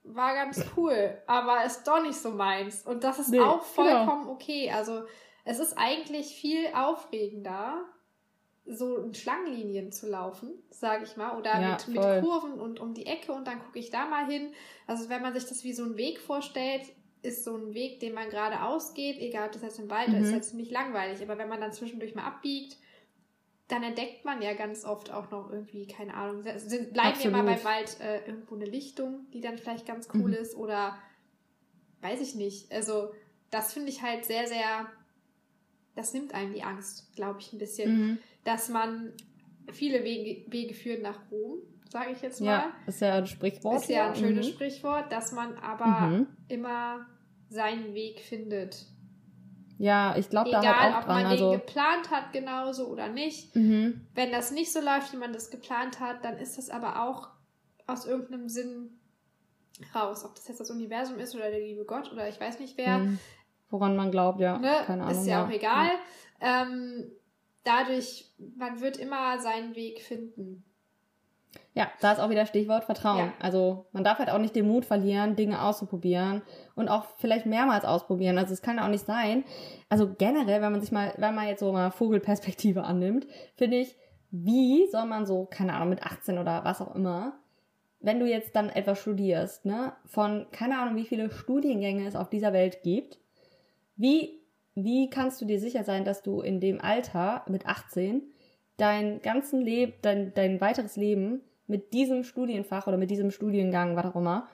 war ganz cool, aber ist doch nicht so meins. Und das ist nee, auch genau. vollkommen genau. okay. Also es ist eigentlich viel aufregender, so in Schlangenlinien zu laufen, sage ich mal, oder ja, mit, mit Kurven und um die Ecke und dann gucke ich da mal hin. Also wenn man sich das wie so einen Weg vorstellt, ist so ein Weg, den man geradeaus geht, egal ob das jetzt im Wald mhm. ist, ist halt ziemlich langweilig. Aber wenn man dann zwischendurch mal abbiegt, dann entdeckt man ja ganz oft auch noch irgendwie, keine Ahnung, sind, bleiben Absolut. wir mal beim Wald äh, irgendwo eine Lichtung, die dann vielleicht ganz cool mhm. ist oder weiß ich nicht. Also das finde ich halt sehr, sehr, das nimmt einem die Angst, glaube ich, ein bisschen. Mhm dass man viele Wege, Wege führen nach Rom, sage ich jetzt mal. Ja, ist ja ein Sprichwort. Ist ja ein schönes mhm. Sprichwort, dass man aber mhm. immer seinen Weg findet. Ja, ich glaube da halt auch ob man also den geplant hat genauso oder nicht. Mhm. Wenn das nicht so läuft, wie man das geplant hat, dann ist das aber auch aus irgendeinem Sinn raus. Ob das jetzt das Universum ist oder der liebe Gott oder ich weiß nicht wer. Mhm. Woran man glaubt, ja. Ne? Keine Ahnung. Ist ja, ja. auch egal. Ja. Ähm, dadurch, man wird immer seinen Weg finden. Ja, da ist auch wieder Stichwort Vertrauen. Ja. Also man darf halt auch nicht den Mut verlieren, Dinge auszuprobieren und auch vielleicht mehrmals ausprobieren. Also es kann auch nicht sein. Also generell, wenn man sich mal, wenn man jetzt so mal Vogelperspektive (laughs) annimmt, finde ich, wie soll man so, keine Ahnung, mit 18 oder was auch immer, wenn du jetzt dann etwas studierst, ne, von keine Ahnung, wie viele Studiengänge es auf dieser Welt gibt, wie wie kannst du dir sicher sein, dass du in dem Alter mit 18 dein ganzen Leben, dein, dein weiteres Leben mit diesem Studienfach oder mit diesem Studiengang, was auch immer,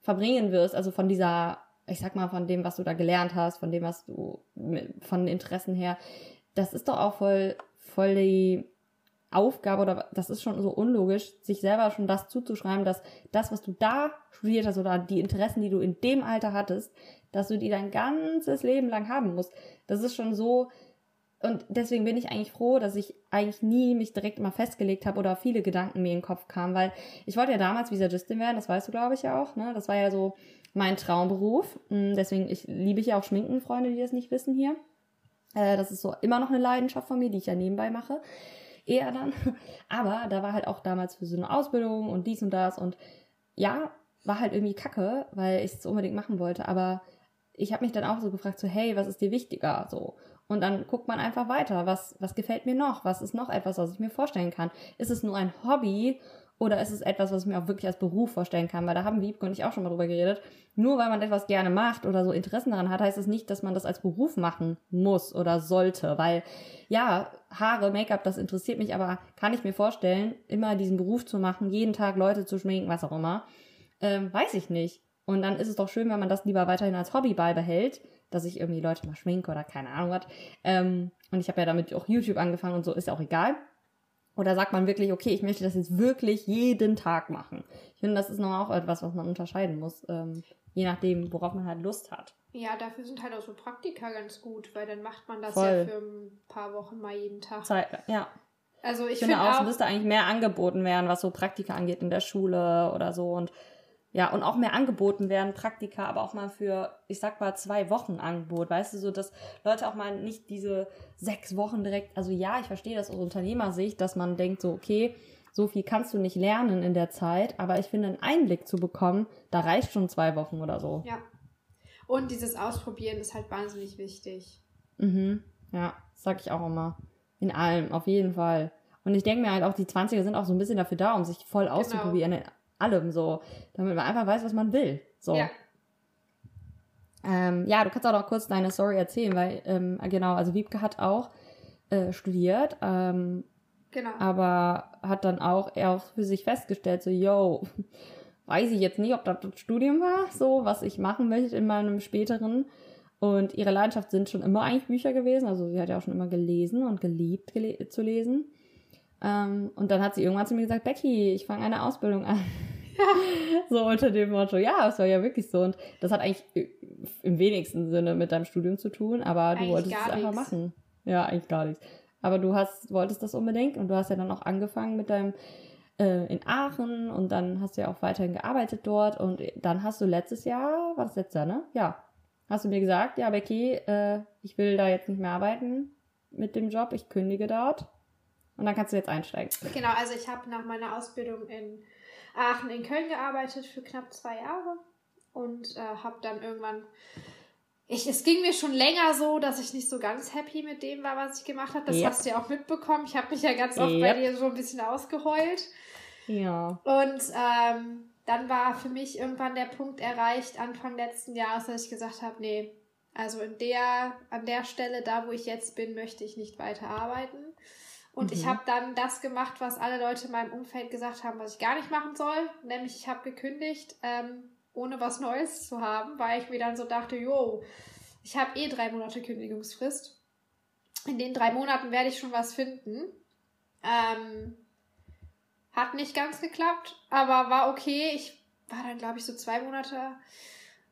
verbringen wirst, also von dieser, ich sag mal, von dem, was du da gelernt hast, von dem, was du, von Interessen her, das ist doch auch voll, voll die Aufgabe oder das ist schon so unlogisch, sich selber schon das zuzuschreiben, dass das, was du da studiert hast oder die Interessen, die du in dem Alter hattest, dass du die dein ganzes Leben lang haben musst. Das ist schon so, und deswegen bin ich eigentlich froh, dass ich eigentlich nie mich direkt mal festgelegt habe oder viele Gedanken mir in den Kopf kamen, weil ich wollte ja damals Visagistin werden, das weißt du, glaube ich, ja auch. Ne? Das war ja so mein Traumberuf. Hm, deswegen, ich liebe ich ja auch Schminken, Freunde, die das nicht wissen hier. Äh, das ist so immer noch eine Leidenschaft von mir, die ich ja nebenbei mache. Eher dann. (laughs) Aber da war halt auch damals für so eine Ausbildung und dies und das und ja, war halt irgendwie kacke, weil ich es unbedingt machen wollte. Aber ich habe mich dann auch so gefragt, so, hey, was ist dir wichtiger? So. Und dann guckt man einfach weiter. Was, was gefällt mir noch? Was ist noch etwas, was ich mir vorstellen kann? Ist es nur ein Hobby oder ist es etwas, was ich mir auch wirklich als Beruf vorstellen kann? Weil da haben Wiebke und ich auch schon mal drüber geredet. Nur weil man etwas gerne macht oder so Interessen daran hat, heißt es das nicht, dass man das als Beruf machen muss oder sollte. Weil, ja, Haare, Make-up, das interessiert mich, aber kann ich mir vorstellen, immer diesen Beruf zu machen, jeden Tag Leute zu schminken, was auch immer, ähm, weiß ich nicht. Und dann ist es doch schön, wenn man das lieber weiterhin als Hobby beibehält, dass ich irgendwie Leute mal schminke oder keine Ahnung was. Ähm, und ich habe ja damit auch YouTube angefangen und so, ist ja auch egal. Oder sagt man wirklich, okay, ich möchte das jetzt wirklich jeden Tag machen? Ich finde, das ist noch auch etwas, was man unterscheiden muss, ähm, je nachdem, worauf man halt Lust hat. Ja, dafür sind halt auch so Praktika ganz gut, weil dann macht man das Voll. ja für ein paar Wochen mal jeden Tag. Zeit, ja. Also ich, ich finde auch, es müsste eigentlich mehr angeboten werden, was so Praktika angeht in der Schule oder so und ja, und auch mehr angeboten werden, Praktika, aber auch mal für, ich sag mal, zwei Wochen Angebot. Weißt du, so, dass Leute auch mal nicht diese sechs Wochen direkt, also ja, ich verstehe das aus Unternehmersicht, dass man denkt so, okay, so viel kannst du nicht lernen in der Zeit, aber ich finde, einen Einblick zu bekommen, da reicht schon zwei Wochen oder so. Ja. Und dieses Ausprobieren ist halt wahnsinnig wichtig. Mhm. Ja, sag ich auch immer. In allem, auf jeden Fall. Und ich denke mir halt auch, die 20er sind auch so ein bisschen dafür da, um sich voll genau. Allem so, damit man einfach weiß, was man will. So. Ja. Ähm, ja, du kannst auch noch kurz deine Story erzählen, weil, ähm, genau, also Wiebke hat auch äh, studiert, ähm, genau. aber hat dann auch, er auch für sich festgestellt, so, yo, weiß ich jetzt nicht, ob das das Studium war, so, was ich machen möchte in meinem späteren. Und ihre Leidenschaft sind schon immer eigentlich Bücher gewesen, also sie hat ja auch schon immer gelesen und geliebt gele zu lesen. Ähm, und dann hat sie irgendwann zu mir gesagt, Becky, ich fange eine Ausbildung an. (laughs) so unter dem Motto, ja, es war ja wirklich so. Und das hat eigentlich im wenigsten Sinne mit deinem Studium zu tun, aber eigentlich du wolltest es einfach machen. Ja, eigentlich gar nichts. Aber du hast, wolltest das unbedingt und du hast ja dann auch angefangen mit deinem äh, in Aachen und dann hast du ja auch weiterhin gearbeitet dort und dann hast du letztes Jahr, war das letztes Jahr, ne? Ja. Hast du mir gesagt, ja, Becky, äh, ich will da jetzt nicht mehr arbeiten mit dem Job, ich kündige dort. Und dann kannst du jetzt einsteigen. Genau, also ich habe nach meiner Ausbildung in Aachen in Köln gearbeitet für knapp zwei Jahre und äh, habe dann irgendwann ich, es ging mir schon länger so, dass ich nicht so ganz happy mit dem war, was ich gemacht habe. Das yep. hast du ja auch mitbekommen. Ich habe mich ja ganz oft yep. bei dir so ein bisschen ausgeheult. Ja. Und ähm, dann war für mich irgendwann der Punkt erreicht, Anfang letzten Jahres, dass ich gesagt habe, nee, also in der, an der Stelle, da wo ich jetzt bin, möchte ich nicht weiter arbeiten. Und mhm. ich habe dann das gemacht, was alle Leute in meinem Umfeld gesagt haben, was ich gar nicht machen soll. Nämlich ich habe gekündigt, ähm, ohne was Neues zu haben, weil ich mir dann so dachte, jo, ich habe eh drei Monate Kündigungsfrist. In den drei Monaten werde ich schon was finden. Ähm, hat nicht ganz geklappt, aber war okay. Ich war dann, glaube ich, so zwei Monate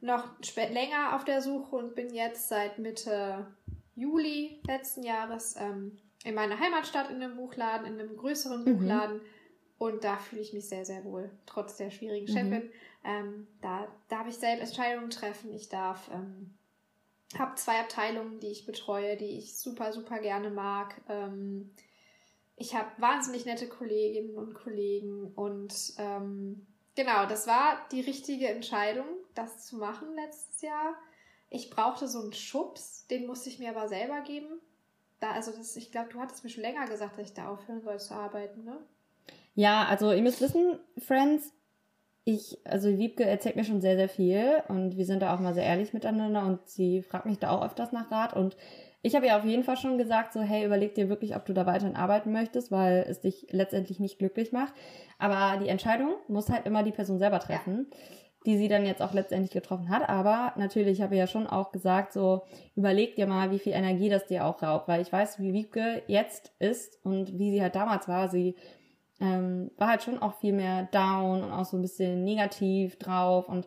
noch länger auf der Suche und bin jetzt seit Mitte Juli letzten Jahres ähm, in meiner Heimatstadt in einem Buchladen, in einem größeren mhm. Buchladen. Und da fühle ich mich sehr, sehr wohl, trotz der schwierigen mhm. Chefin. Ähm, da darf ich selbst Entscheidungen treffen. Ich darf, ähm, habe zwei Abteilungen, die ich betreue, die ich super, super gerne mag. Ähm, ich habe wahnsinnig nette Kolleginnen und Kollegen und ähm, genau, das war die richtige Entscheidung, das zu machen letztes Jahr. Ich brauchte so einen Schubs, den musste ich mir aber selber geben da, also das, ich glaube, du hattest mir schon länger gesagt, dass ich da aufhören soll zu arbeiten, ne? Ja, also ihr müsst wissen, Friends, ich, also Wiebke erzählt mir schon sehr, sehr viel und wir sind da auch mal sehr ehrlich miteinander und sie fragt mich da auch öfters nach Rat und ich habe ihr auf jeden Fall schon gesagt, so hey, überleg dir wirklich, ob du da weiterhin arbeiten möchtest, weil es dich letztendlich nicht glücklich macht. Aber die Entscheidung muss halt immer die Person selber treffen. Die sie dann jetzt auch letztendlich getroffen hat. Aber natürlich habe ich ja schon auch gesagt, so überleg dir mal, wie viel Energie das dir auch raubt, weil ich weiß, wie Wiebke jetzt ist und wie sie halt damals war. Sie ähm, war halt schon auch viel mehr down und auch so ein bisschen negativ drauf und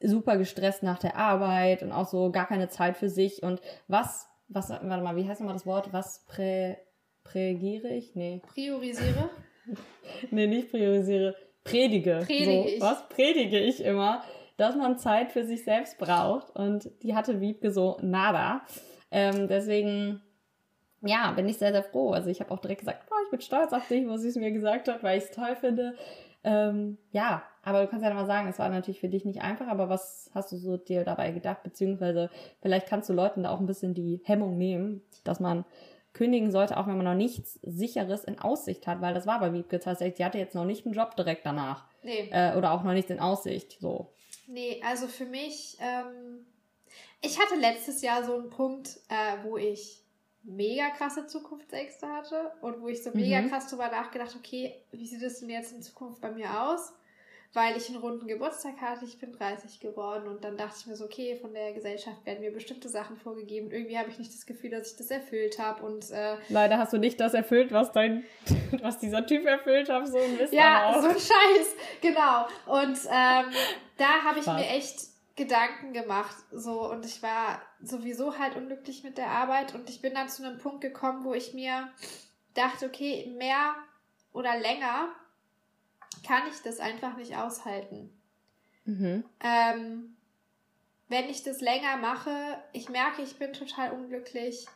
super gestresst nach der Arbeit und auch so gar keine Zeit für sich und was, was, warte mal, wie heißt nochmal das Wort? Was prä, prägiere ich? Nee. Priorisiere? (laughs) nee, nicht priorisiere. Predige. Predige so, ich. Was predige ich immer? Dass man Zeit für sich selbst braucht und die hatte Wiebke so nada. Ähm, deswegen, ja, bin ich sehr, sehr froh. Also ich habe auch direkt gesagt, oh, ich bin stolz auf dich, was sie es mir gesagt hat, weil ich es toll finde. Ähm, ja, aber du kannst ja nochmal sagen, es war natürlich für dich nicht einfach, aber was hast du so dir dabei gedacht? Beziehungsweise vielleicht kannst du Leuten da auch ein bisschen die Hemmung nehmen, dass man kündigen sollte, auch wenn man noch nichts Sicheres in Aussicht hat, weil das war bei Wiebke tatsächlich, die hatte jetzt noch nicht einen Job direkt danach. Nee. Äh, oder auch noch nichts in Aussicht, so. Nee, also für mich, ähm, ich hatte letztes Jahr so einen Punkt, äh, wo ich mega krasse Zukunftsängste hatte und wo ich so mega mhm. krass drüber nachgedacht, okay, wie sieht es denn jetzt in Zukunft bei mir aus? Weil ich einen runden Geburtstag hatte, ich bin 30 geworden und dann dachte ich mir so, okay, von der Gesellschaft werden mir bestimmte Sachen vorgegeben. Irgendwie habe ich nicht das Gefühl, dass ich das erfüllt habe und äh, leider hast du nicht das erfüllt, was dein, (laughs) was dieser Typ erfüllt hat, so ein bisschen. Ja, so ein Scheiß, genau. Und ähm, da habe ich mir echt Gedanken gemacht, so und ich war sowieso halt unglücklich mit der Arbeit und ich bin dann zu einem Punkt gekommen, wo ich mir dachte, okay, mehr oder länger kann ich das einfach nicht aushalten. Mhm. Ähm, wenn ich das länger mache, ich merke, ich bin total unglücklich.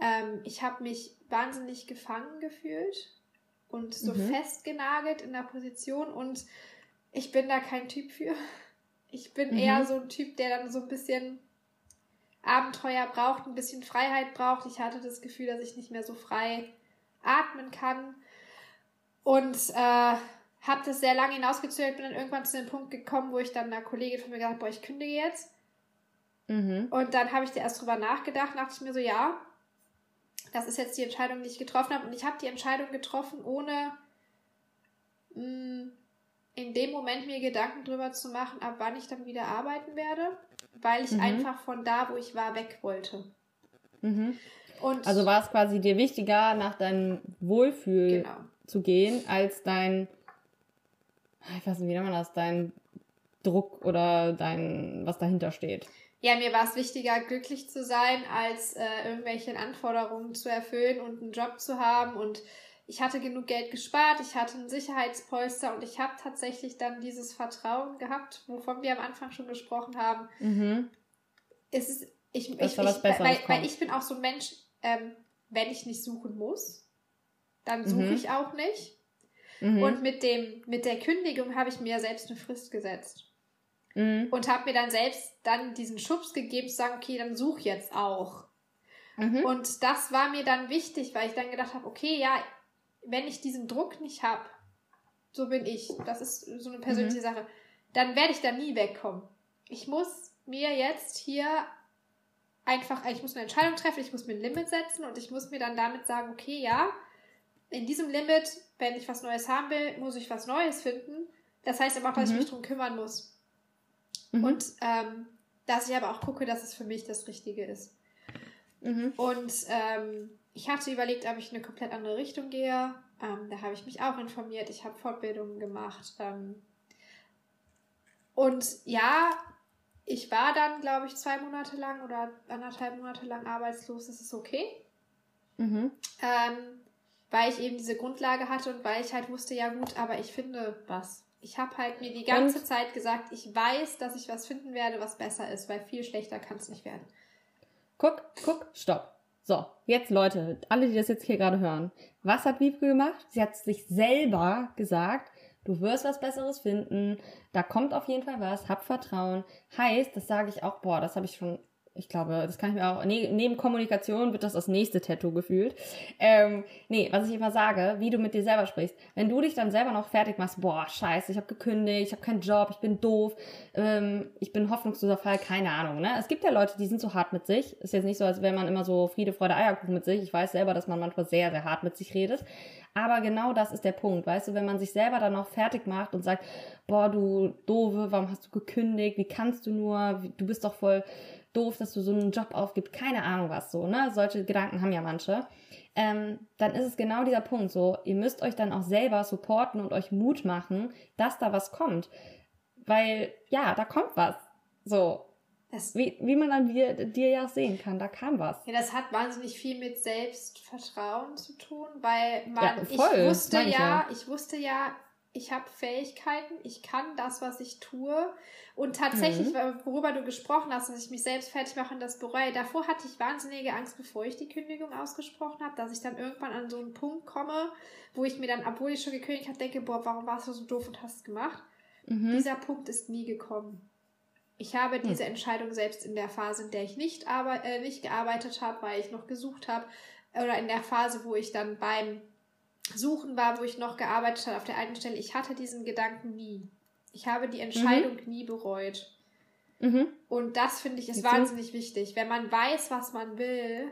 Ähm, ich habe mich wahnsinnig gefangen gefühlt und so mhm. festgenagelt in der Position und ich bin da kein Typ für. (laughs) Ich bin mhm. eher so ein Typ, der dann so ein bisschen Abenteuer braucht, ein bisschen Freiheit braucht. Ich hatte das Gefühl, dass ich nicht mehr so frei atmen kann. Und äh, habe das sehr lange hinausgezögert, bin dann irgendwann zu dem Punkt gekommen, wo ich dann einer Kollegin von mir gesagt habe, boah, ich kündige jetzt. Mhm. Und dann habe ich da erst drüber nachgedacht, dachte ich mir so, ja, das ist jetzt die Entscheidung, die ich getroffen habe. Und ich habe die Entscheidung getroffen, ohne mh, mm, in dem Moment mir Gedanken drüber zu machen, ab wann ich dann wieder arbeiten werde, weil ich mhm. einfach von da, wo ich war, weg wollte. Mhm. Und also war es quasi dir wichtiger, nach deinem Wohlfühl genau. zu gehen, als dein, ich weiß nicht, wie nennt man das, dein Druck oder dein, was dahinter steht. Ja, mir war es wichtiger, glücklich zu sein, als äh, irgendwelche Anforderungen zu erfüllen und einen Job zu haben und ich hatte genug Geld gespart, ich hatte ein Sicherheitspolster und ich habe tatsächlich dann dieses Vertrauen gehabt, wovon wir am Anfang schon gesprochen haben. Mhm. Es ist, ich, ich, ich weil, weil, ich bin auch so ein Mensch, ähm, wenn ich nicht suchen muss, dann suche mhm. ich auch nicht. Mhm. Und mit dem, mit der Kündigung habe ich mir selbst eine Frist gesetzt. Mhm. Und habe mir dann selbst dann diesen Schubs gegeben, zu sagen, okay, dann such jetzt auch. Mhm. Und das war mir dann wichtig, weil ich dann gedacht habe, okay, ja, wenn ich diesen Druck nicht habe, so bin ich, das ist so eine persönliche mhm. Sache, dann werde ich da nie wegkommen. Ich muss mir jetzt hier einfach, ich muss eine Entscheidung treffen, ich muss mir ein Limit setzen und ich muss mir dann damit sagen, okay, ja, in diesem Limit, wenn ich was Neues haben will, muss ich was Neues finden. Das heißt aber auch, dass mhm. ich mich drum kümmern muss. Mhm. Und ähm, dass ich aber auch gucke, dass es für mich das Richtige ist. Mhm. Und ähm, ich hatte überlegt, ob ich in eine komplett andere Richtung gehe. Ähm, da habe ich mich auch informiert. Ich habe Fortbildungen gemacht. Ähm, und ja, ich war dann, glaube ich, zwei Monate lang oder anderthalb Monate lang arbeitslos. Das ist okay. Mhm. Ähm, weil ich eben diese Grundlage hatte und weil ich halt wusste, ja gut, aber ich finde was. Ich habe halt mir die ganze und? Zeit gesagt, ich weiß, dass ich was finden werde, was besser ist, weil viel schlechter kann es nicht werden. Guck, guck, stopp. So, jetzt Leute, alle, die das jetzt hier gerade hören. Was hat Wiebke gemacht? Sie hat sich selber gesagt, du wirst was Besseres finden, da kommt auf jeden Fall was, hab Vertrauen. Heißt, das sage ich auch, boah, das habe ich schon ich glaube, das kann ich mir auch, ne, neben Kommunikation wird das das nächste Tattoo gefühlt. Ähm, nee, was ich immer sage, wie du mit dir selber sprichst. Wenn du dich dann selber noch fertig machst, boah, scheiße, ich habe gekündigt, ich habe keinen Job, ich bin doof, ähm, ich bin hoffnungsloser Fall, keine Ahnung. Ne? Es gibt ja Leute, die sind so hart mit sich. Ist jetzt nicht so, als wäre man immer so Friede, Freude, Eierkuchen mit sich. Ich weiß selber, dass man manchmal sehr, sehr hart mit sich redet. Aber genau das ist der Punkt, weißt du, wenn man sich selber dann noch fertig macht und sagt, boah, du Doofe, warum hast du gekündigt, wie kannst du nur, du bist doch voll doof, dass du so einen Job aufgibst, keine Ahnung was so, ne? Solche Gedanken haben ja manche. Ähm, dann ist es genau dieser Punkt so, ihr müsst euch dann auch selber supporten und euch Mut machen, dass da was kommt. Weil, ja, da kommt was. So. Das, wie, wie man an dir, dir ja sehen kann, da kam was. Ja, das hat wahnsinnig viel mit Selbstvertrauen zu tun, weil man, ja, voll, ich wusste ja, ich wusste ja, ich habe Fähigkeiten, ich kann das, was ich tue. Und tatsächlich, mhm. worüber du gesprochen hast, dass ich mich selbst fertig mache und das bereue, davor hatte ich wahnsinnige Angst, bevor ich die Kündigung ausgesprochen habe, dass ich dann irgendwann an so einen Punkt komme, wo ich mir dann, obwohl ich schon gekündigt habe, denke, boah, warum warst du so doof und hast es gemacht? Mhm. Dieser Punkt ist nie gekommen. Ich habe diese Entscheidung selbst in der Phase, in der ich nicht, arbeit, äh, nicht gearbeitet habe, weil ich noch gesucht habe, oder in der Phase, wo ich dann beim Suchen war, wo ich noch gearbeitet habe auf der alten Stelle, ich hatte diesen Gedanken nie. Ich habe die Entscheidung mhm. nie bereut. Mhm. Und das finde ich ist Jetzt wahnsinnig wichtig. Wenn man weiß, was man will,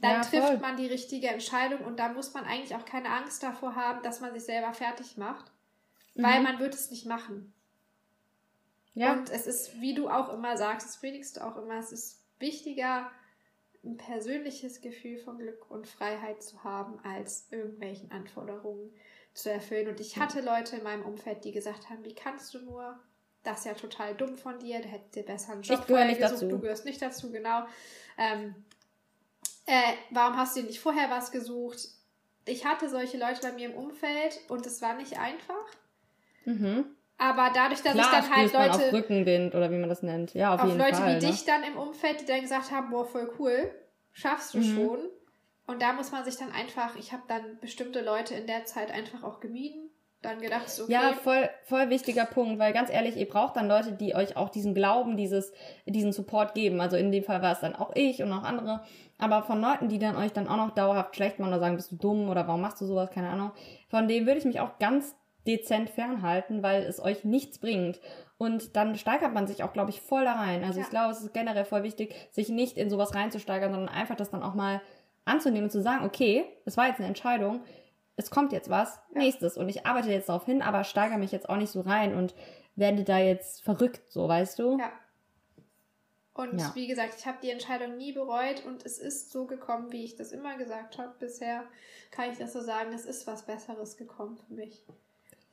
dann ja, trifft voll. man die richtige Entscheidung und da muss man eigentlich auch keine Angst davor haben, dass man sich selber fertig macht, mhm. weil man wird es nicht machen. Ja. Und es ist, wie du auch immer sagst, das predigst du auch immer, es ist wichtiger, ein persönliches Gefühl von Glück und Freiheit zu haben, als irgendwelchen Anforderungen zu erfüllen. Und ich hatte Leute in meinem Umfeld, die gesagt haben, wie kannst du nur? Das ist ja total dumm von dir, da hättest du besser einen Job ich vorher nicht gesucht, dazu. du gehörst nicht dazu, genau. Ähm, äh, warum hast du nicht vorher was gesucht? Ich hatte solche Leute bei mir im Umfeld und es war nicht einfach. Mhm. Aber dadurch, dass Klar, ich dann halt Leute. auf Rückenwind oder wie man das nennt. Ja, auf, auf jeden Leute Fall. Leute wie ne? dich dann im Umfeld, die dann gesagt haben, boah, voll cool, schaffst du mhm. schon. Und da muss man sich dann einfach, ich habe dann bestimmte Leute in der Zeit einfach auch gemieden. Dann gedacht, okay. Ja, voll, voll wichtiger Punkt, weil ganz ehrlich, ihr braucht dann Leute, die euch auch diesen Glauben, dieses, diesen Support geben. Also in dem Fall war es dann auch ich und auch andere. Aber von Leuten, die dann euch dann auch noch dauerhaft schlecht machen oder sagen, bist du dumm oder warum machst du sowas, keine Ahnung. Von denen würde ich mich auch ganz dezent fernhalten, weil es euch nichts bringt. Und dann steigert man sich auch, glaube ich, voll da rein. Also ja. ich glaube, es ist generell voll wichtig, sich nicht in sowas reinzusteigern, sondern einfach das dann auch mal anzunehmen und zu sagen, okay, es war jetzt eine Entscheidung, es kommt jetzt was, ja. nächstes. Und ich arbeite jetzt darauf hin, aber steigere mich jetzt auch nicht so rein und werde da jetzt verrückt, so weißt du? Ja. Und ja. wie gesagt, ich habe die Entscheidung nie bereut und es ist so gekommen, wie ich das immer gesagt habe. Bisher kann ich das so sagen, es ist was Besseres gekommen für mich.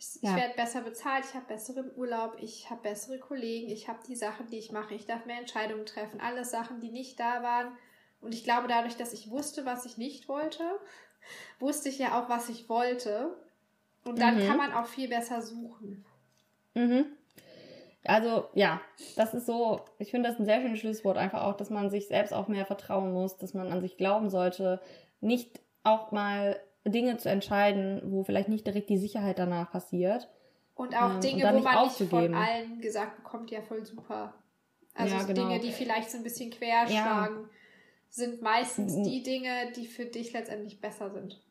Ich, ja. ich werde besser bezahlt, ich habe besseren Urlaub, ich habe bessere Kollegen, ich habe die Sachen, die ich mache, ich darf mehr Entscheidungen treffen. Alles Sachen, die nicht da waren. Und ich glaube, dadurch, dass ich wusste, was ich nicht wollte, (laughs) wusste ich ja auch, was ich wollte. Und dann mhm. kann man auch viel besser suchen. Mhm. Also ja, das ist so, ich finde das ein sehr schönes Schlusswort, einfach auch, dass man sich selbst auch mehr vertrauen muss, dass man an sich glauben sollte, nicht auch mal Dinge zu entscheiden, wo vielleicht nicht direkt die Sicherheit danach passiert. Und auch ähm, Dinge, und wo man nicht von allen gesagt bekommt, ja, voll super. Also ja, genau. Dinge, die vielleicht so ein bisschen querschlagen, ja. sind meistens die Dinge, die für dich letztendlich besser sind.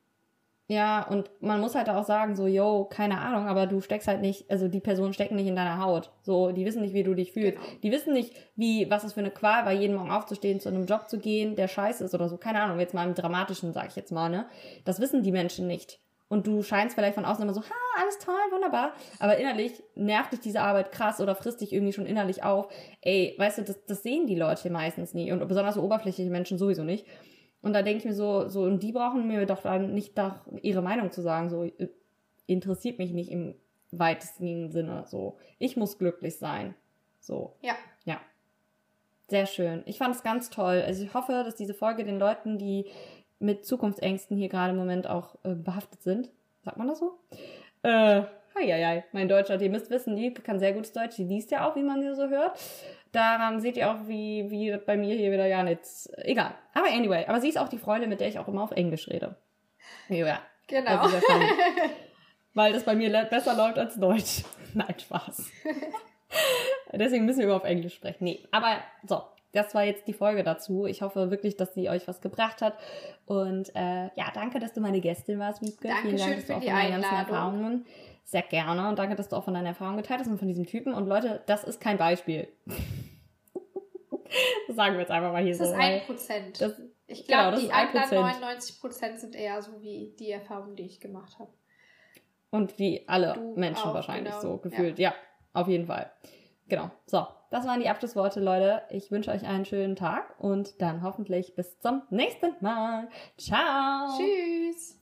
Ja, und man muss halt auch sagen, so, yo, keine Ahnung, aber du steckst halt nicht, also die Personen stecken nicht in deiner Haut. So, die wissen nicht, wie du dich fühlst. Genau. Die wissen nicht, wie, was es für eine Qual war, jeden Morgen aufzustehen, zu einem Job zu gehen, der scheiße ist oder so. Keine Ahnung, jetzt mal im Dramatischen, sag ich jetzt mal, ne? Das wissen die Menschen nicht. Und du scheinst vielleicht von außen immer so, ha, alles toll, wunderbar. Aber innerlich nervt dich diese Arbeit krass oder frisst dich irgendwie schon innerlich auf. Ey, weißt du, das, das sehen die Leute meistens nie. Und besonders so oberflächliche Menschen sowieso nicht. Und da denke ich mir so, so, und die brauchen mir doch dann nicht doch ihre Meinung zu sagen, so, äh, interessiert mich nicht im weitesten Sinne, so. Ich muss glücklich sein. So. Ja. Ja. Sehr schön. Ich fand es ganz toll. Also ich hoffe, dass diese Folge den Leuten, die mit Zukunftsängsten hier gerade im Moment auch äh, behaftet sind, sagt man das so? Äh, Heieiei, mein Deutscher, ihr müsst wissen, die kann sehr gutes Deutsch, die liest ja auch, wie man sie so hört. Daran seht ihr auch, wie, wie bei mir hier wieder ja nichts. Egal. Aber anyway, aber sie ist auch die Freundin, mit der ich auch immer auf Englisch rede. Ja. Genau. Also (laughs) Weil das bei mir besser läuft als Deutsch. (laughs) Nein, Spaß. (laughs) Deswegen müssen wir über auf Englisch sprechen. Nee, aber so. Das war jetzt die Folge dazu. Ich hoffe wirklich, dass sie euch was gebracht hat. Und äh, ja, danke, dass du meine Gästin warst, Wiebke. Dankeschön Vielen Dank, dass für du auch die deinen ganzen Einladung. Erfahrungen sehr gerne und danke, dass du auch von deinen Erfahrungen geteilt hast und von diesem Typen. Und Leute, das ist kein Beispiel. das (laughs) sagen wir jetzt einfach mal hier Das so. ist weil ein Prozent. das, Ich genau, glaube, das die ist ein anderen Prozent. 99 Prozent sind eher so wie die Erfahrungen, die ich gemacht habe. Und wie alle Du Menschen auch, wahrscheinlich genau. so gefühlt. Ja. auf jeden Fall. Genau. So, das waren die Abschlussworte, Leute. Ich wünsche euch einen schönen Tag und dann hoffentlich bis zum nächsten Mal. Ciao. Tschüss.